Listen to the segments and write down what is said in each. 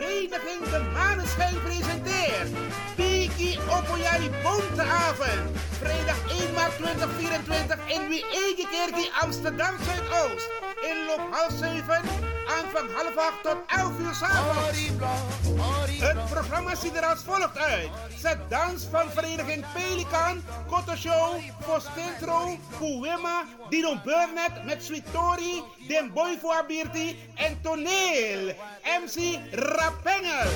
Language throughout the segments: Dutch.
Vereniging de Maneschijn presenteert Piki Opoyari Bonteavond. Vrijdag 1 maart 2024 in Wiegekerkie Amsterdam Zuidoost. Inloop half 7, aanvang half 8 tot 11 uur s'avonds. Het programma ziet er als volgt uit. Zet dans van vereniging Pelikan, Koto Show, Postintro, Kuwema, Dino Burnett met Sweet Tori, Den Boy voor en Toneel. MC Rapengel.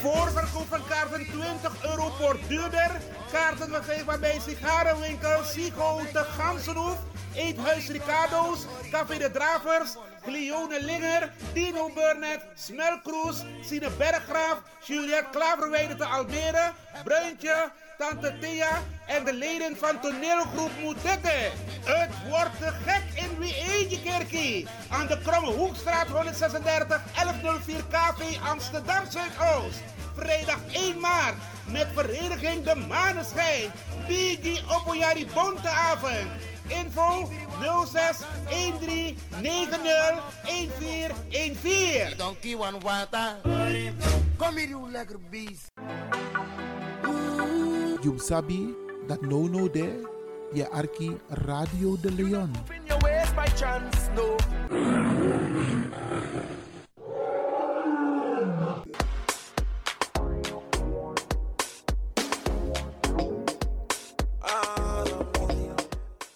Voorverkoop van kaarten 20 euro voor duurder. Kaarten verkrijgbaar bij sigarenwinkel Sigo de Gansenhoef. Eethuis Ricardo's, Café de Dravers, Cleone Linger, Dino Burnett, Smelkroes, Sine Berggraaf, Juliette Klaverweide te Almere, Bruintje, Tante Thea en de leden van toneelgroep Moetette. Het wordt gek in Wiegekerkie. Aan de Kromme Hoekstraat 136 1104 KV Amsterdam Zuidoost. Vrijdag 1 maart met vereniging De Maneschijn. Bigi Opoyari Bonteavond. Info 06 13 90 1414. Donkey one water. Kom hier, you lekker beest. You sabi that no no there, je arki Radio de Leon.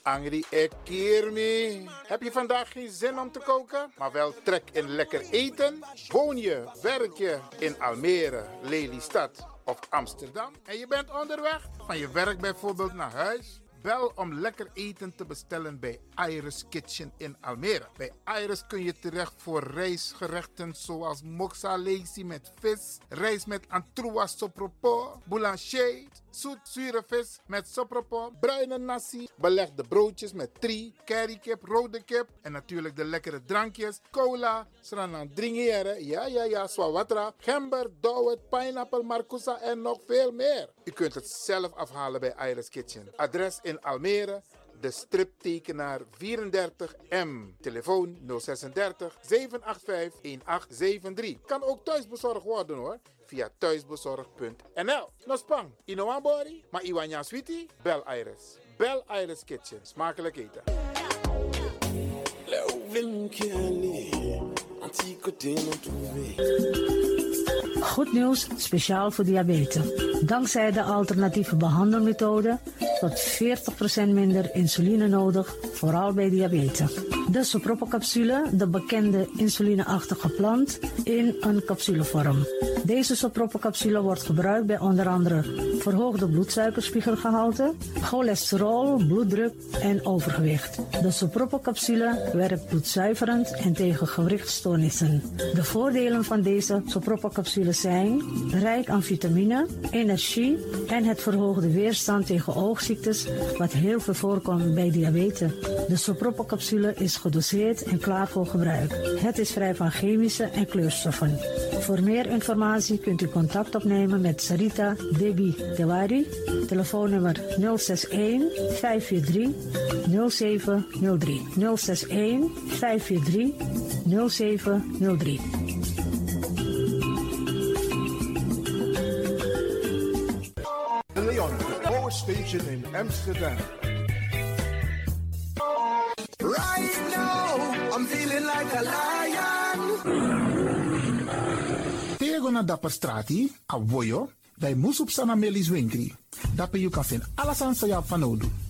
Chance, no. Angry Ekirmi. Heb je vandaag geen zin om te koken, maar wel trek in lekker eten? Woon je, werk je in Almere, Lelystad of Amsterdam? En je bent onderweg van je werk bijvoorbeeld naar huis? Bel om lekker eten te bestellen bij Iris Kitchen in Almere. Bij Iris kun je terecht voor rijstgerechten zoals moxa met vis, rijst met antroas sopropo, boulanger, zoet zure vis met sopropo, bruine nasi, belegde broodjes met tri, currykip, rode kip en natuurlijk de lekkere drankjes, cola, sranan dringeren, ja ja ja, swawatra, gember, dowet, pineapple, marcousa en nog veel meer. U kunt het zelf afhalen bij Iris Kitchen. Adres in Almere, de striptekenaar 34M. Telefoon 036 785 1873. Kan ook thuisbezorgd worden hoor. Via thuisbezorgd.nl. No spang, ino body, maar iwanya sweetie, bel Iris. Bel Iris Kitchen. Smakelijk eten. Goed nieuws, speciaal voor diabetes. Dankzij de alternatieve behandelmethode tot 40% minder insuline nodig, vooral bij diabetes. De sopropocapsule, de bekende insulineachtige plant, in een capsulevorm. Deze sopropocapsule wordt gebruikt bij onder andere verhoogde bloedsuikerspiegelgehalte, cholesterol, bloeddruk en overgewicht. De sopropocapsule werkt bloedzuiverend en tegen gewrichtstoornissen. De voordelen van deze sopropocapsule zijn rijk aan vitamine, energie en het verhoogde weerstand tegen oogziektes, wat heel veel voorkomt bij diabetes. De sopropocapsule is gedoseerd en klaar voor gebruik. Het is vrij van chemische en kleurstoffen. Voor meer kunt u contact opnemen met Sarita Debi Dewari. Telefoonnummer 061 543 0703. 061 543 0703. De Leon, Power in Amsterdam. Right like a lion. Tego na dapper strati, a voyo, dai musup sana melis winkri. Dapper you kan vinden alles aan sa van nodu.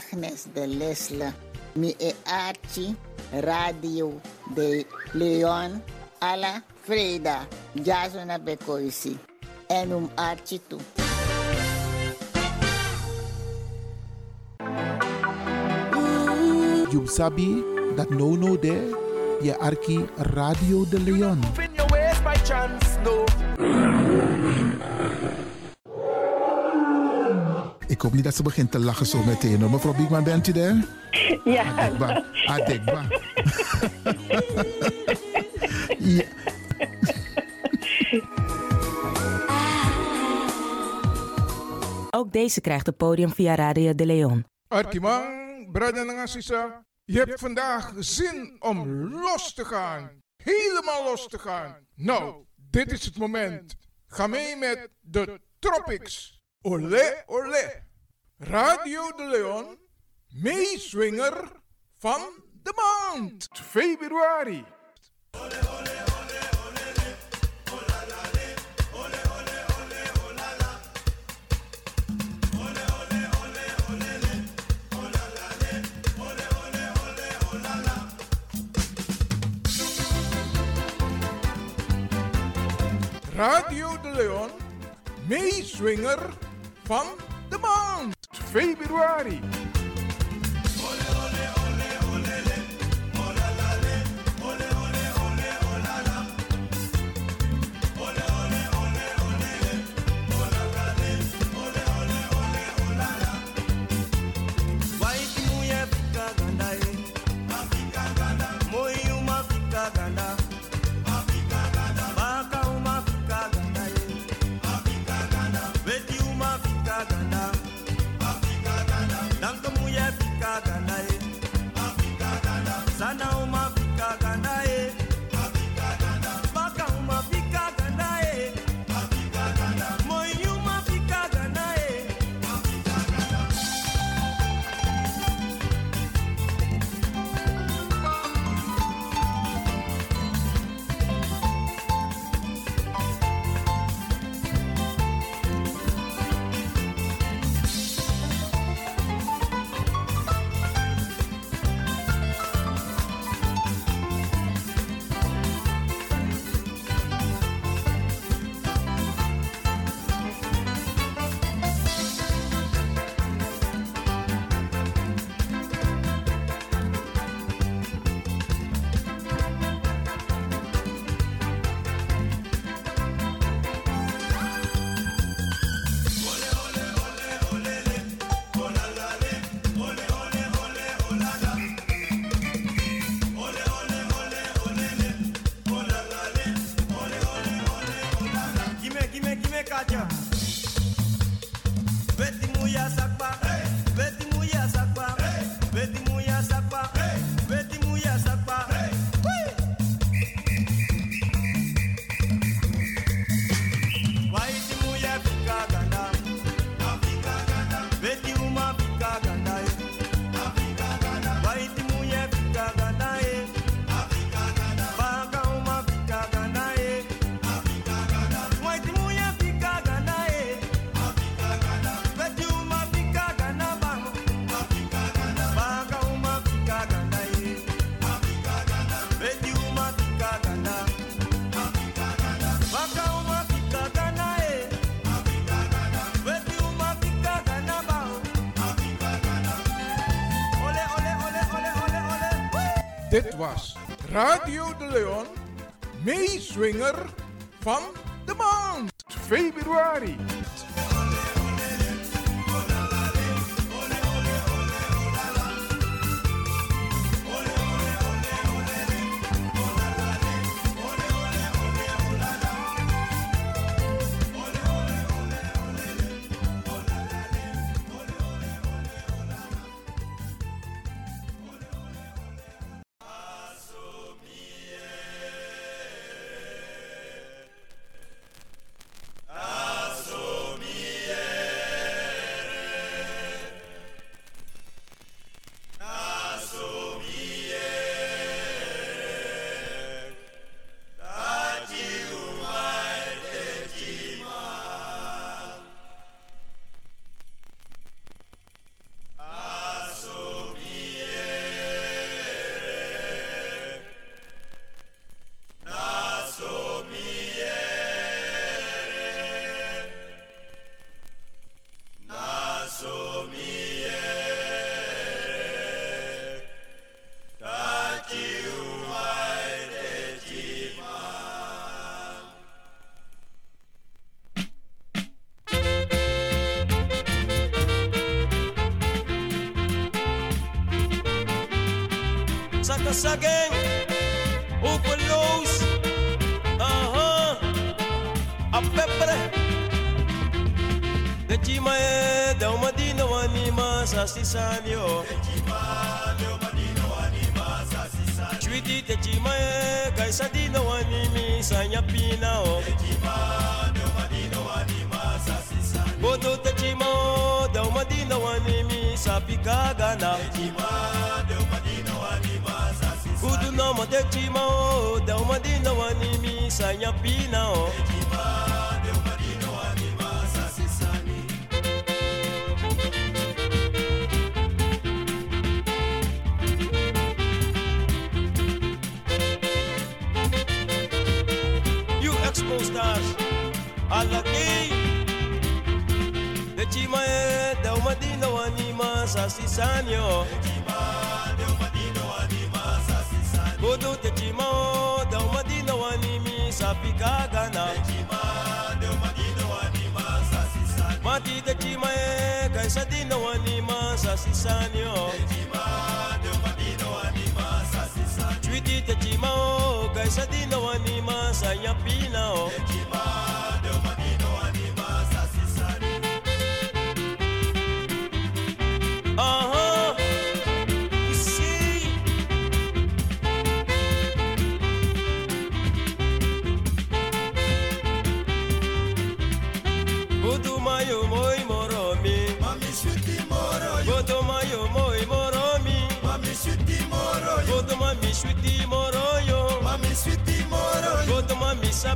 Agnes de Lesle, mi e Archie, Radio de Leon, Ala Freda, Jasona Bekoisi, en um Archie toe. You sabi that no no there, je arki Radio de Leon. In your ways by chance, no. Ik hoop niet dat ze begint te lachen zo meteen. hoor. Mevrouw Biekman, bent u daar? Ja. Adekba. Adekba. ja. Ook deze krijgt het podium via Radio de Leon. Arkimang, brada en sisa, je hebt vandaag zin om los te gaan. Helemaal los te gaan. Nou, dit is het moment. Ga mee met de Tropics. Olé, olé. Radio de Leon, meeswinger van de maand. Februari. Radio de Leon, meeswinger van de maand. Yeah. Meeswinger van de maand. Februari. Hekima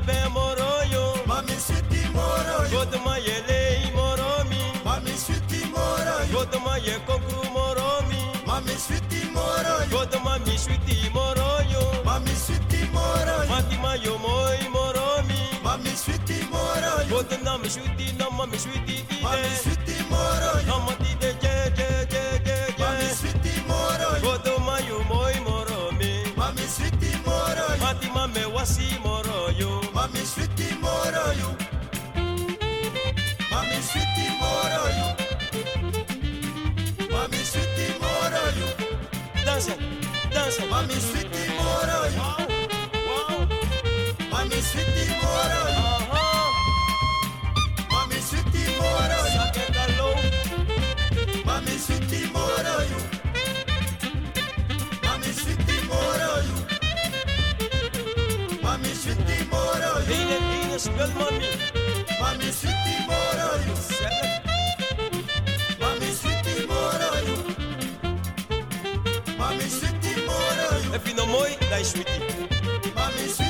be moroyo. Mami suti moroyo. Godma yele moromi mami suti moroyo. Godma ye moro moromi. Mami suti moroyo. Mami mi moro yo. mami suti moroyo. Mati mayo moi moromi. Mami suti moroyo. Godna mi suti na mami suti dide mami suti moroyo. Na mati de je je je je mami suti moroyo. Godma yo moi moromi. Mami suti moroyo. Mati mame wasi moroyo moroyo. Mommy sweetie moroyo. mami sweetie moroyo. mami sweetie moroyo. Dança, dança. mami sweetie moroyo. Wow, wow. mami sweetie moroyo. Hele ene spel mami. Mami sweetie moro yo. Mami sweetie moro yo. Mami sweetie moro yo. Heb je nog mooi? Dat is sweetie. Mami sweetie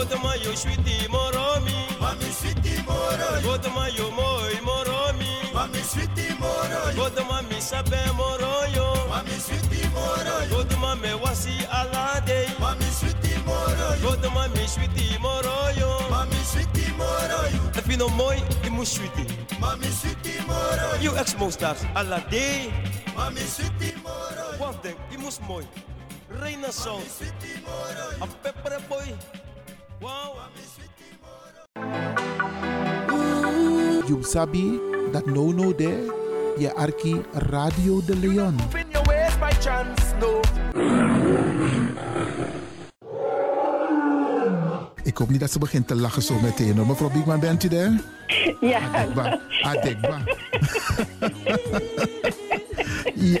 Godma yo shwiti moromi Mami shwiti moroi Godma yo moi moromi Mami shwiti moroi Godma mi sabe moroyo Mami shwiti moroi Godma me wasi alade Mami shwiti moroi Godma mi shwiti moroyo Mami shwiti moroi Afino moi imu shwiti Mami shwiti moroi You ex mostars alade Mami shwiti moroi One e imus moi Reina Sol A Pepper Boy Wow. You sabi that no no there, je arki Radio de Leon. In your ways by chance, no. Ik hoop niet dat ze begint te lachen zo meteen. hoor. Mevrouw Biekman, bent u daar? Ja. Adekba. Adekba. ja.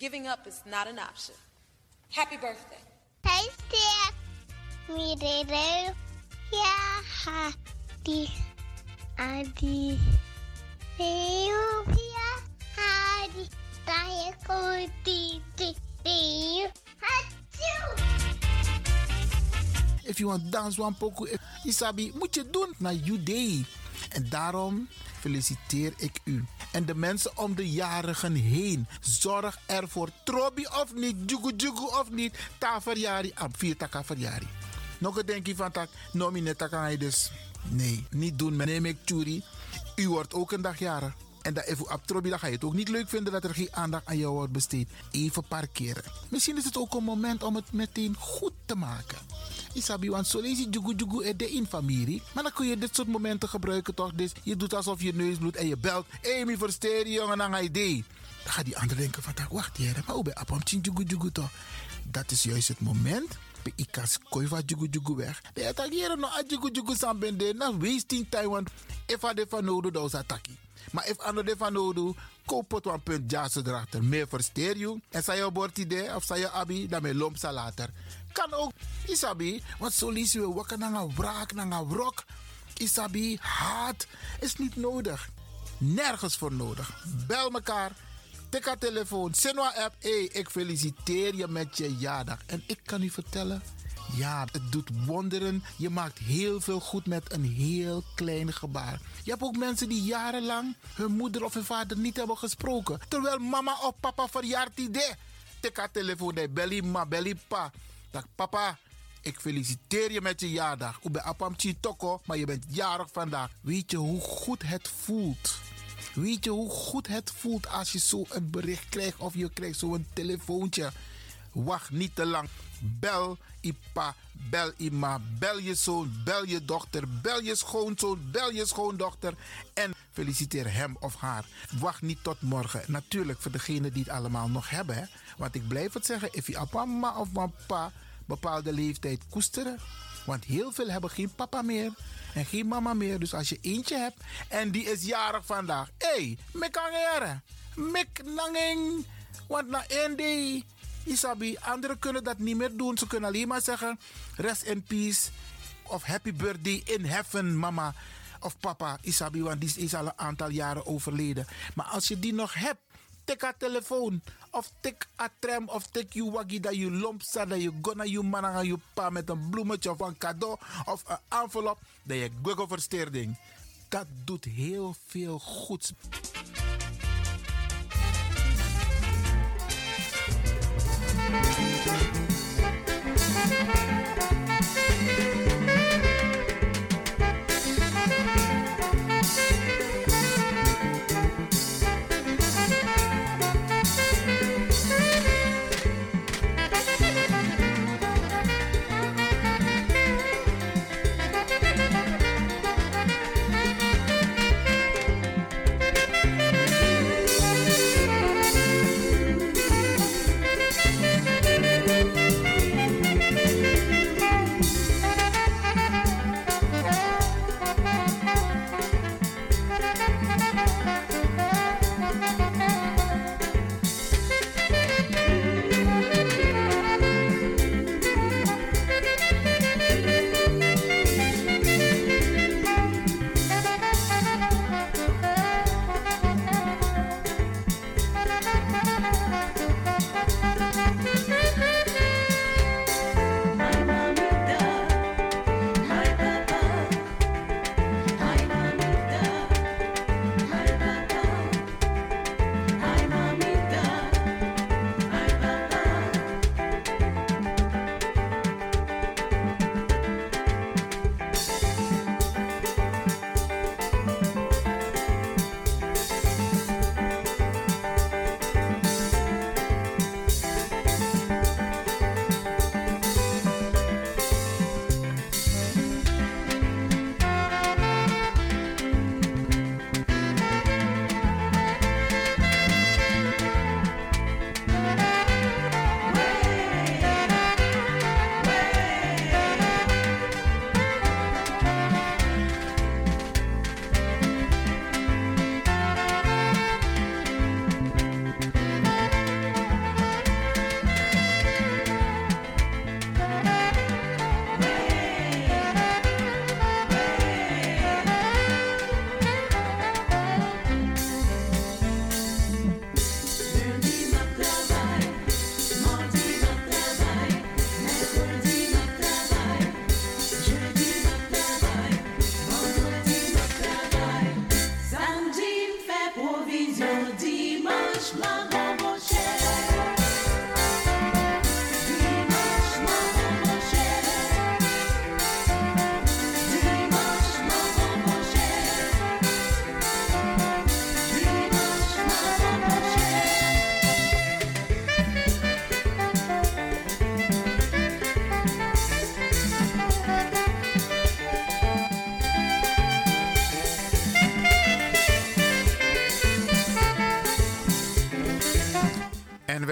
Giving up is not an option. Happy birthday. Hey, Steph. Me, Rere. Yeah, happy. Adi. Ja, hadi. Taye ko titi. Eeuw, hatsjoe. If you want dance one poco, Isabi, moet je doen naar you day. En daarom feliciteer ik u. En de mensen om de jarigen heen. Zorg ervoor. Trobi of niet, jugu jugu of niet. Ta verjari, ab vier. Nog een denkje van tak, nomine taka dus. Nee, niet doen. Neem ik churi. U wordt ook een dag jarig. En dat even op dan ga je het ook niet leuk vinden dat er geen aandacht aan jou wordt besteed. Even parkeren. Misschien is het ook een moment om het meteen goed te maken. Isabi, want zo lees jugu jugu er de in familie. Maar dan kun je dit soort momenten gebruiken toch? Dus je doet alsof je neus bloedt en je belt. Mi versteer je jongen, je idee. Dan gaat die ander denken van, wacht hier, maar hoe ben je op jugu jugu toch? Dat is juist het moment. Ik kan koiva jugu jugu weg. De attackeren no a jugu jugu sambende. Na wasting time, want if I van nodig, dan is. Maar if ando de van nodig, koop het punt jazz erachter. Meer versteer je. En zij je idee of zij je abi, dan me lomp later. Kan ook, isabi, want zo lees je wakker naar een wraak, naar een wrok. Isabi, haat is niet nodig. Nergens voor nodig. Bel mekaar. Tik telefoon. Senwa app. Hey, ik feliciteer je met je jaardag. En ik kan u vertellen. Ja, het doet wonderen. Je maakt heel veel goed met een heel klein gebaar. Je hebt ook mensen die jarenlang hun moeder of hun vader niet hebben gesproken. Terwijl mama of papa verjaart idee. Tik haar telefoon. Hey, belly ma, belly pa. Dag papa. Ik feliciteer je met je jaardag. Ik ben Apam Toko, maar je bent jarig vandaag. Weet je hoe goed het voelt? Weet je hoe goed het voelt als je zo een bericht krijgt of je krijgt zo'n telefoontje? Wacht niet te lang. Bel Ipa, bel Ima, bel je zoon, bel je dochter, bel je schoonzoon, bel je schoondochter en feliciteer hem of haar. Wacht niet tot morgen. Natuurlijk voor degenen die het allemaal nog hebben. Hè? Want ik blijf het zeggen, if je papa of papa bepaalde leeftijd koesteren. Want heel veel hebben geen papa meer en geen mama meer. Dus als je eentje hebt en die is jarig vandaag. Hé, hey, mek angere. Mek nanging. Want na één Isabi, anderen kunnen dat niet meer doen. Ze kunnen alleen maar zeggen, rest in peace. Of happy birthday in heaven, mama. Of papa, Isabi, want die is al een aantal jaren overleden. Maar als je die nog hebt, tik haar telefoon. Of tik a tram of tik je waggie dat je lomp staat. Dat je gonna je man aan je pa met een bloemetje of een cadeau. Of een envelop. Dat je google versteerding. Dat doet heel veel goeds.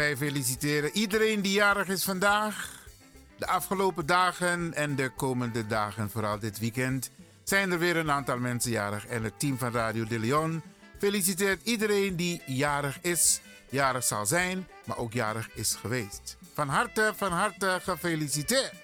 Wij feliciteren iedereen die jarig is vandaag. De afgelopen dagen en de komende dagen, vooral dit weekend, zijn er weer een aantal mensen jarig. En het team van Radio de Leon feliciteert iedereen die jarig is, jarig zal zijn, maar ook jarig is geweest. Van harte, van harte gefeliciteerd.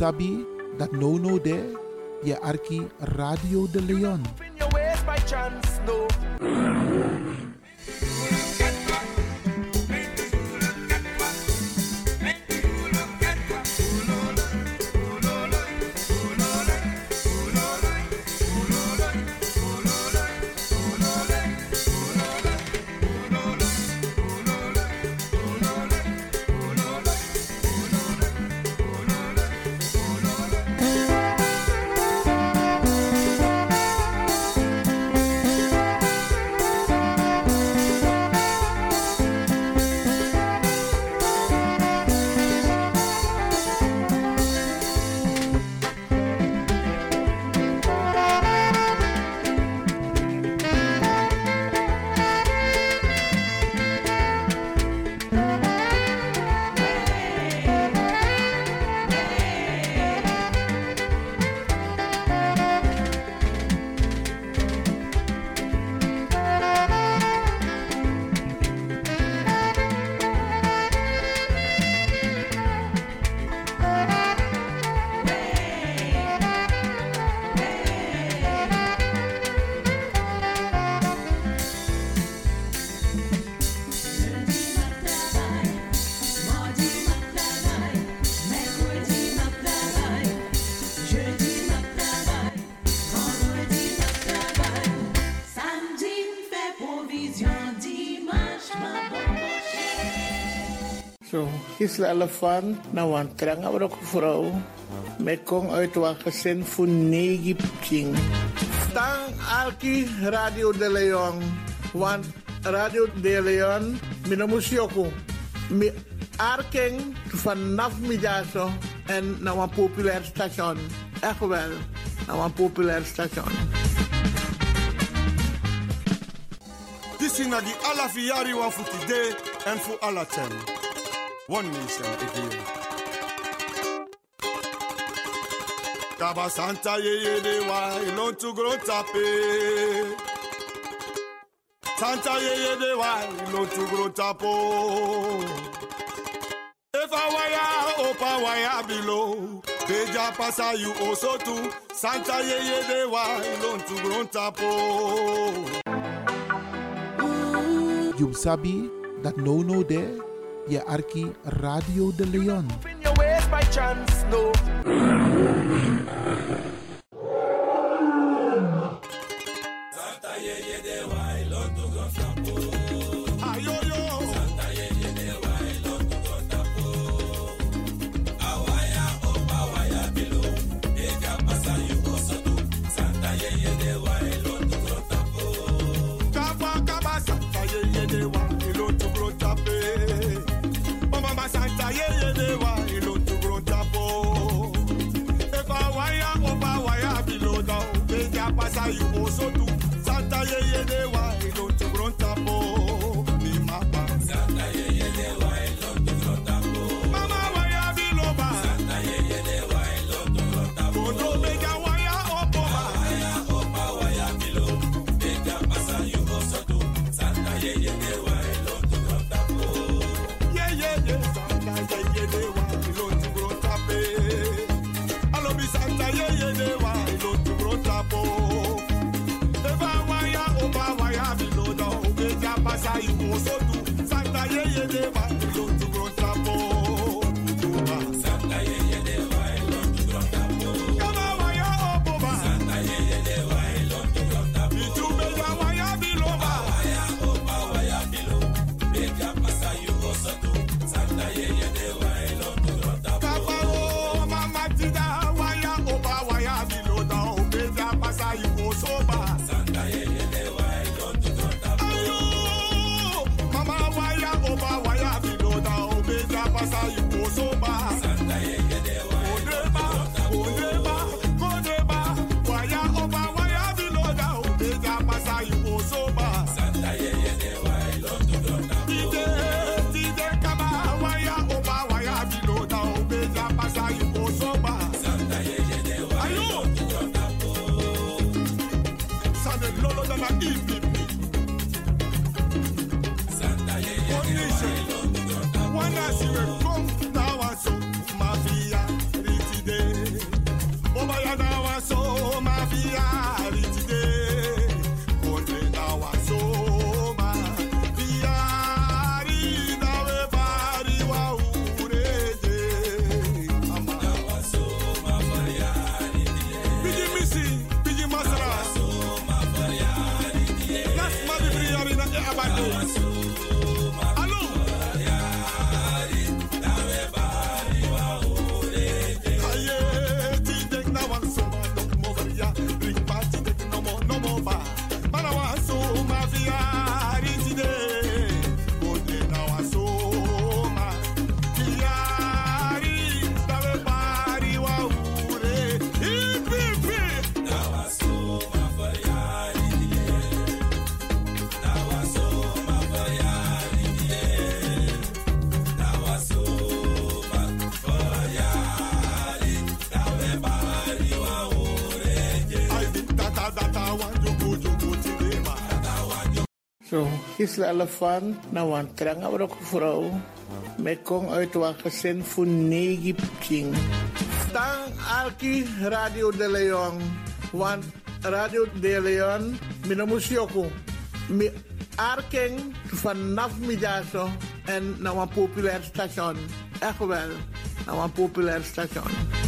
Sabi that no no there, je arki Radio de Leon. Zo, Gisela Elefant, nou een trange brok vrouw. Met kom uit wat gezin voor negen ping. Tang Alki Radio de Leon. Want Radio de Leon, mina musioko. Mi arking vanaf middago en nou een populair station. Echt wel, nou een populair station. This is na di ala fi yari wan fu today and for alla ten. One nation again. Kaba Santa ye ye de wa ilon tu gro tape. Santa ye ye de wa ilon tu gro tapo. If I wire opa wire below. Deja pasa you also too. Santa ye ye de wa ilon tu gro tapo. You sabi that no no there, je arki Radio de Leon. pass selalu fan na nou, wan trang abro ko vrou. Mekong uit wan gezin voor negi pking. Tang alki Radio de Leon. Want Radio de Leon minamusioku. Mi arkeng vanaf midaso en naar een populair station. Echt wel, naar een populair station.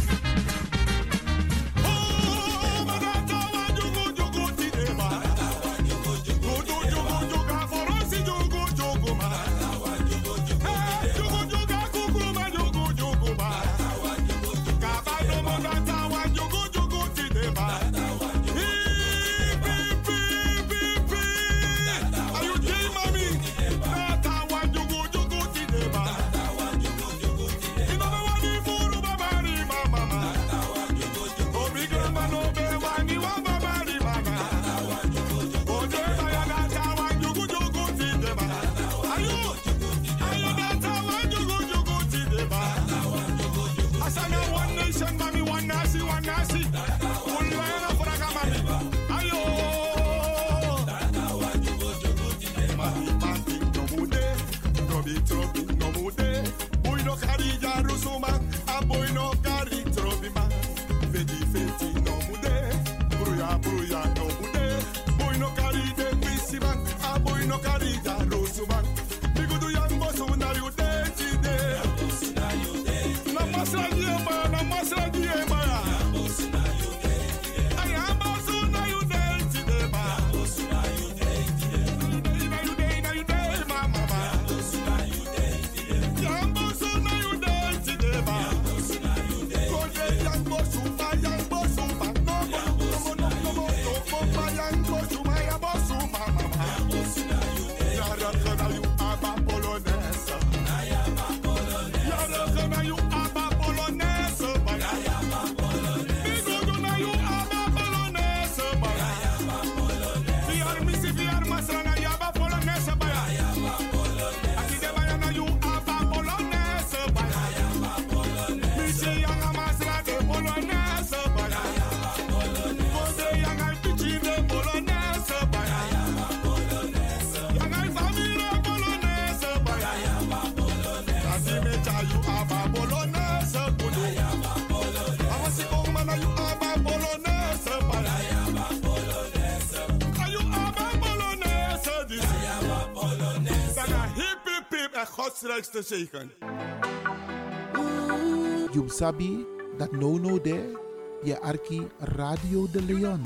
te zegen. Jumsabi, dat no no there, je arki Radio de Leon.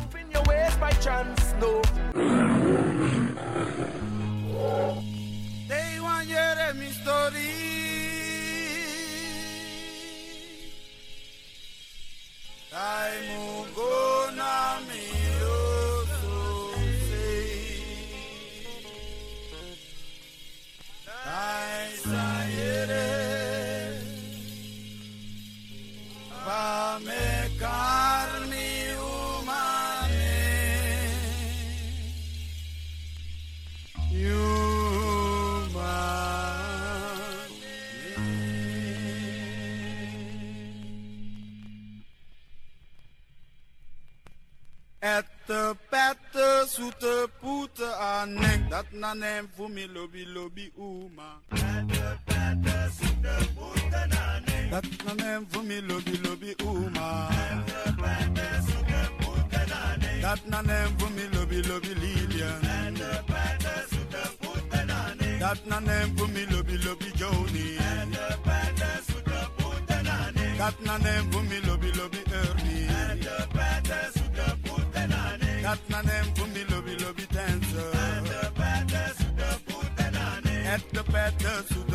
zoete poete aan nek. Dat na nem voor me lobby lobi oema. Pete, pete, zoete poete nek. Dat na nem voor me lobby lobi oema. Pete, pete, zoete poete nek. Dat na nem voor me lobi lobi Lilian. Pete, pete, zoete poete nek. Dat na nem voor me lobby lobi Joni. Pete, pete, zoete poete nek. Dat na nem voor me lobby lobby Ernie. Pete, Kat nanem kumi lobi lobi dancer. At the better. At the better.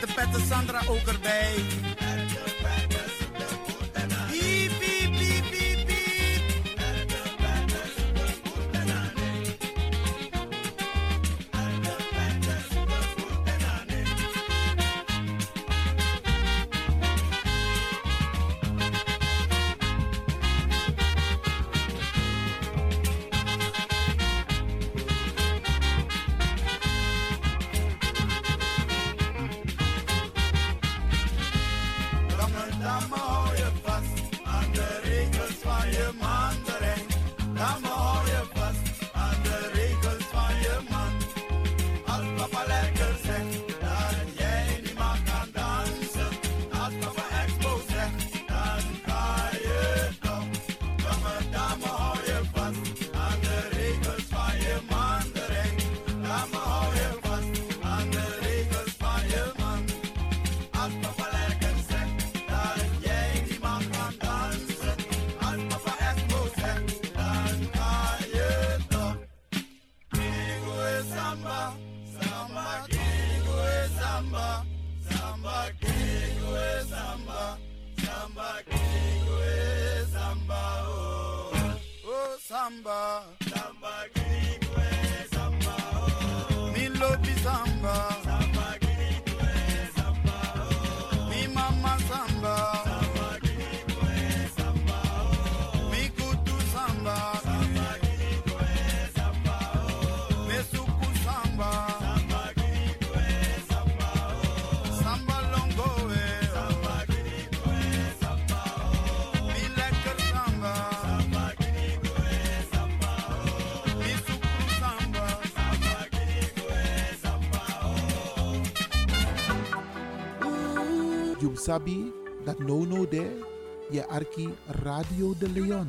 met de pet Sandra ook erbij. Yum Sabi, dat no no there, je arki Radio de Leon.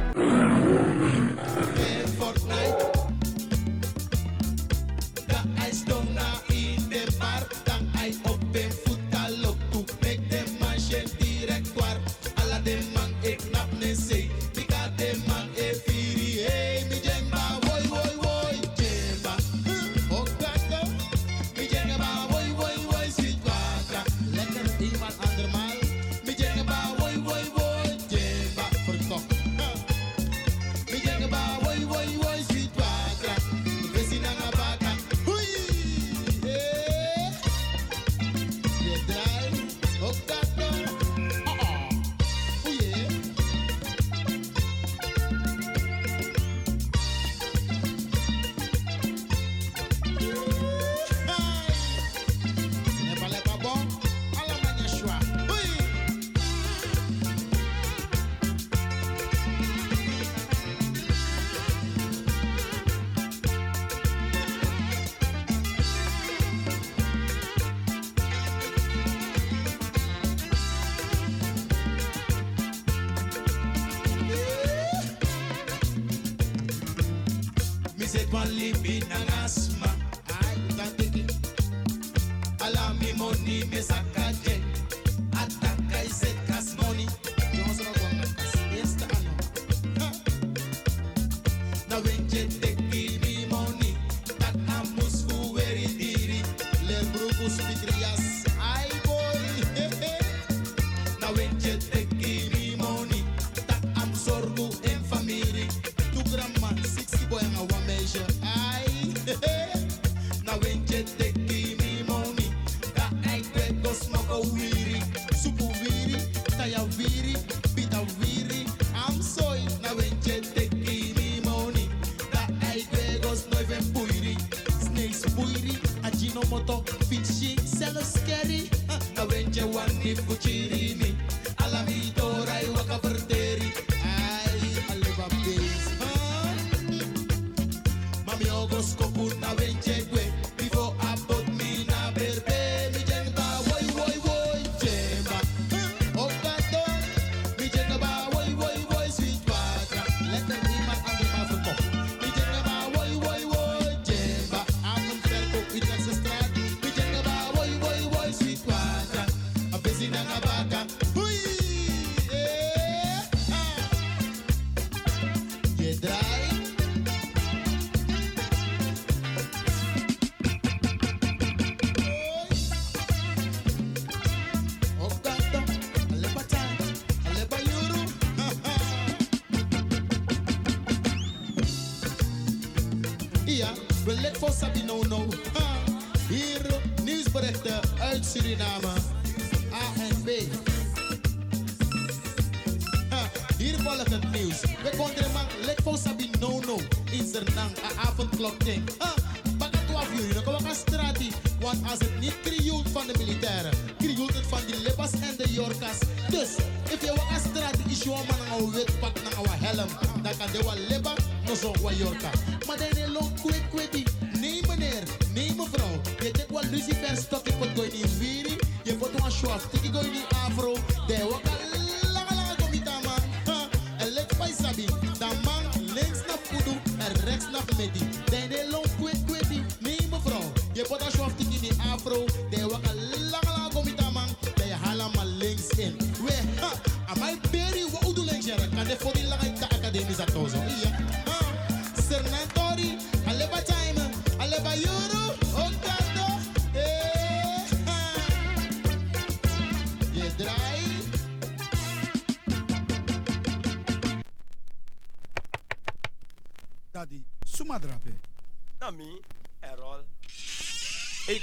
Suriname.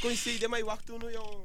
Coincide mai waktu no yung.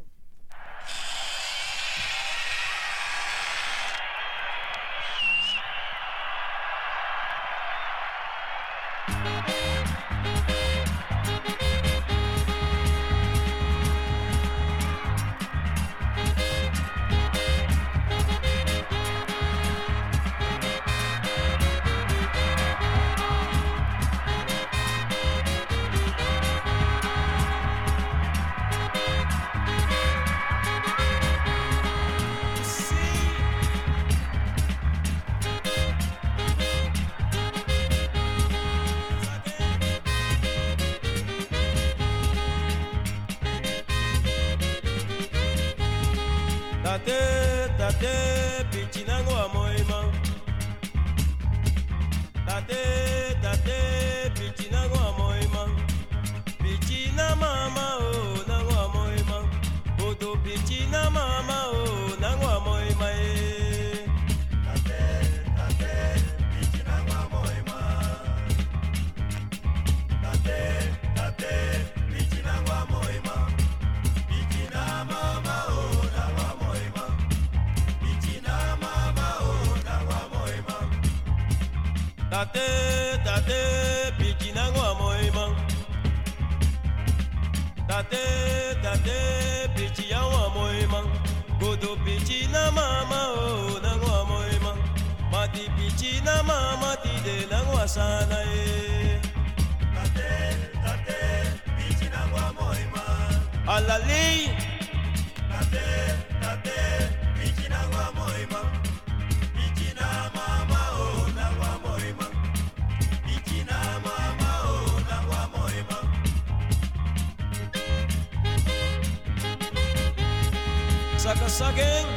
Sucker sucking.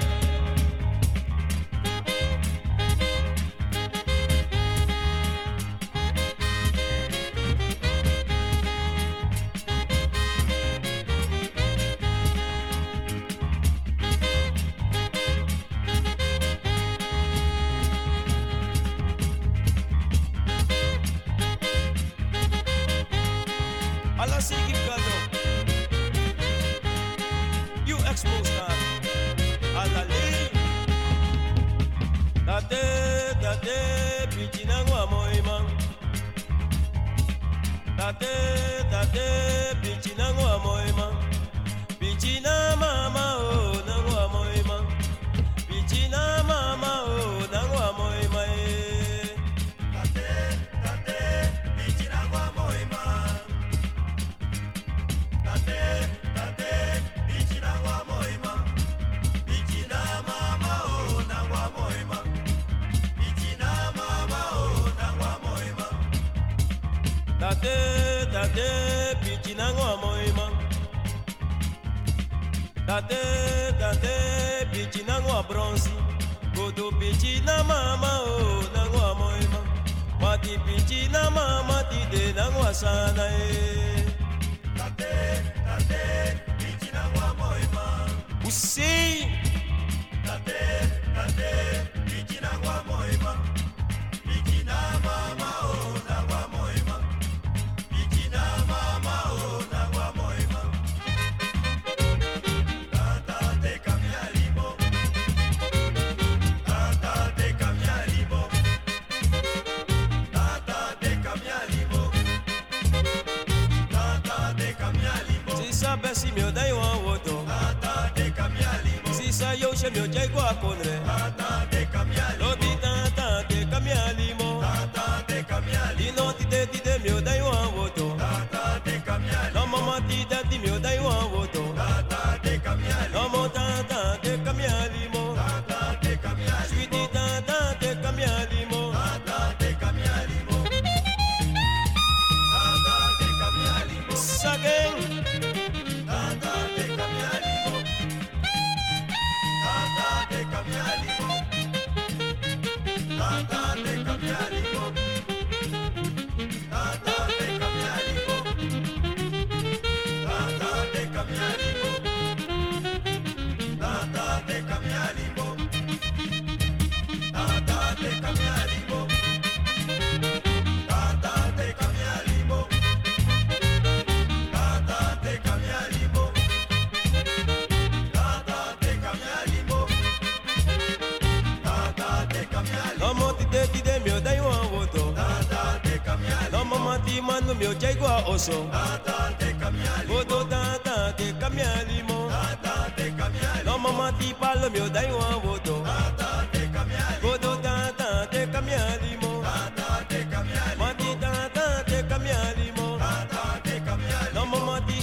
Shemyo Jaguar Conre.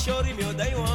Mo ma ti shori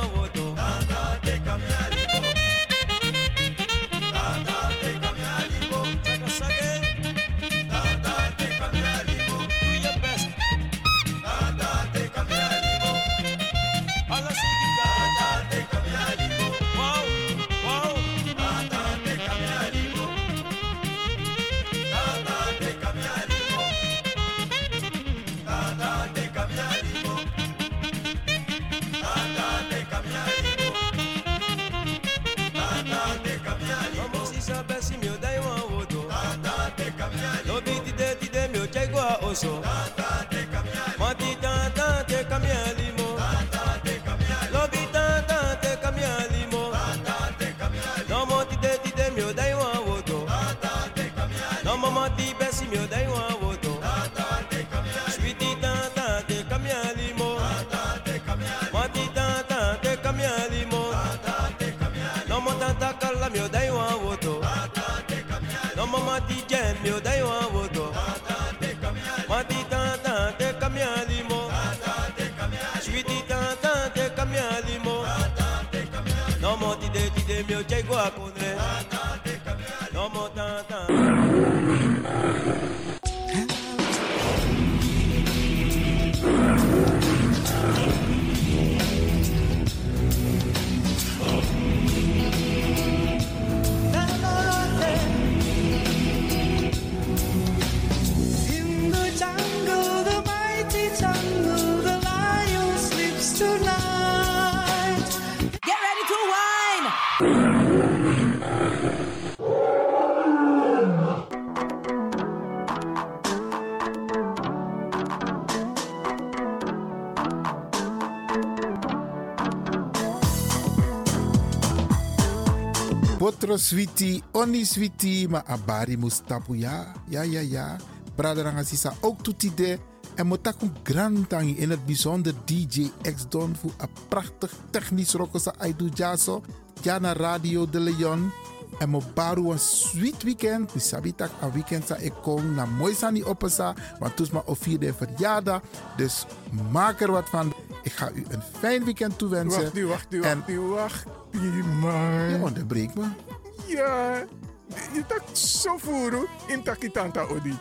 Potro sweetie, oni sweetie, maar abari mustapu ja. Ja, ja, ja. Braderanga sisa ook toetide. En motakum grantangi in het bijzonder DJ X Don voor een prachtig technisch rokosa aidu jaso. Ja na Radio de Leon. En mo baru een sweet weekend. Mi sabitak een weekend sa ik kom na mooi sani. Want toes ma of vierde verjaardag. Dus maak er wat van. Ik ga u een fijn weekend toewensen. Wacht, wacht, die, En- wacht, die, wacht, die, man. Je onderbreekt me. Ja, je tak zo voeren in takitanta odi.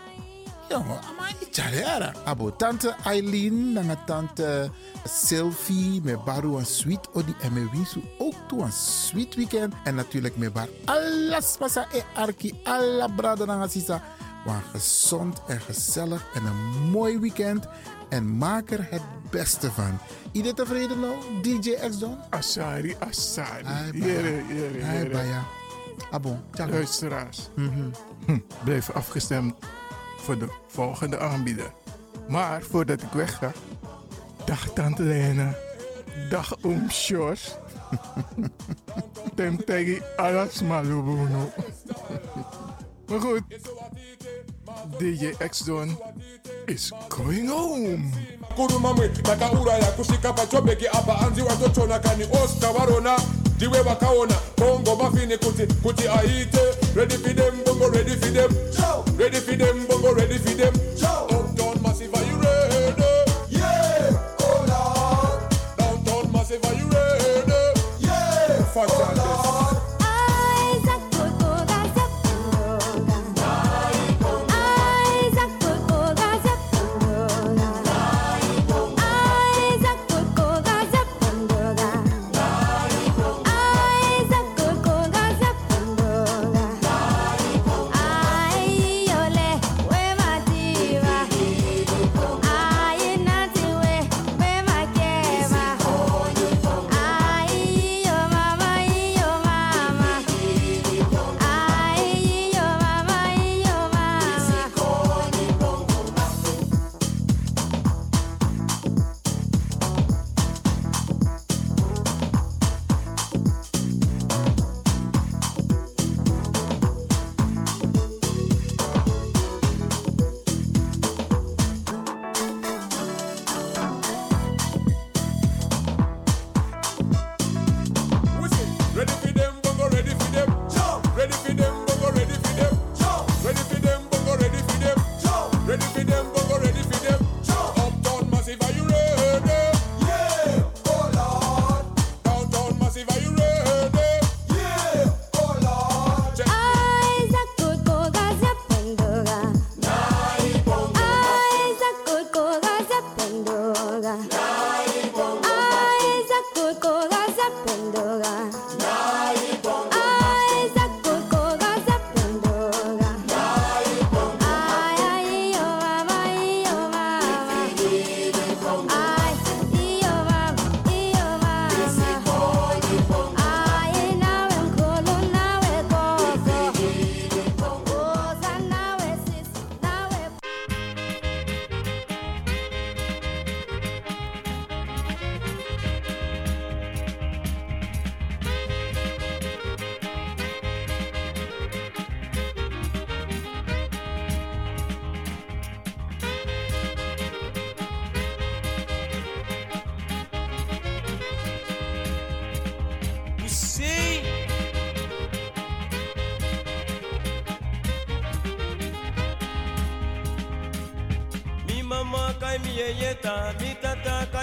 Jongen, maar Charera. Abo tante Eileen, nanga tante Sylvie, me baru een sweet odi en me winsu ook toe een sweet weekend. En natuurlijk me bar alles pasa e arki, alla brada nanga sisa. Maar gezond en gezellig en een mooi weekend. En maak er het beste van. Iedereen tevreden nou, DJ X Don? Asari, Asari. Jere, jere, jere. Abo, tjaka. Luisteraars, Mhm. hm, blijf afgestemd voor de volgende aanbieder. Maar voordat ik wegga, dag Tante Lena, dag Oom Sjors. Tem tegi alas malubuno. Maar goed, DJ X-Don is going home. kuruma mwe takauraya kusvika pachobheki apa anzi watotona kani oscar varona ndiwe vakaona bongo mafini kuti kuti aite ready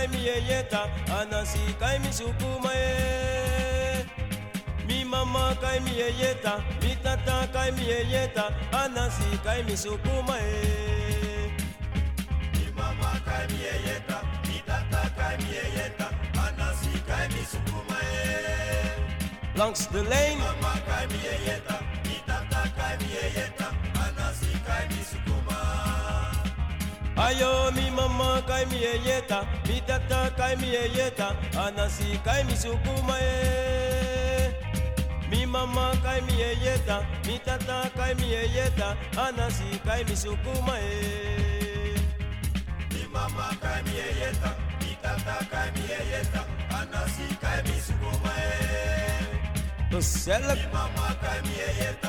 kai mi yeyeta, anasi kai mi sukuma e. Mi mama kai mi yeyeta, mi tata kai mi yeyeta, anasi kai mi sukuma e. Mi mama kai mi yeyeta, mi tata kai mi yeyeta, anasi kai mi sukuma e. Langs de lijn. Mama kai mi yeyeta, mi tata kai mi yeyeta, anasi kai mi sukuma. Ayo mi mama kai mi yeyeta, mi tata kai mi yeyeta, anasi kai mi sukuma e. Mi mama kai mi yeyeta, mi tata kai mi yeyeta, anasi kai mi sukuma e. Mi mama kai mi yeyeta, mi tata kai mi yeyeta, anasi kai mi sukuma e. Gezellig. Mi mama kai mi yeyeta,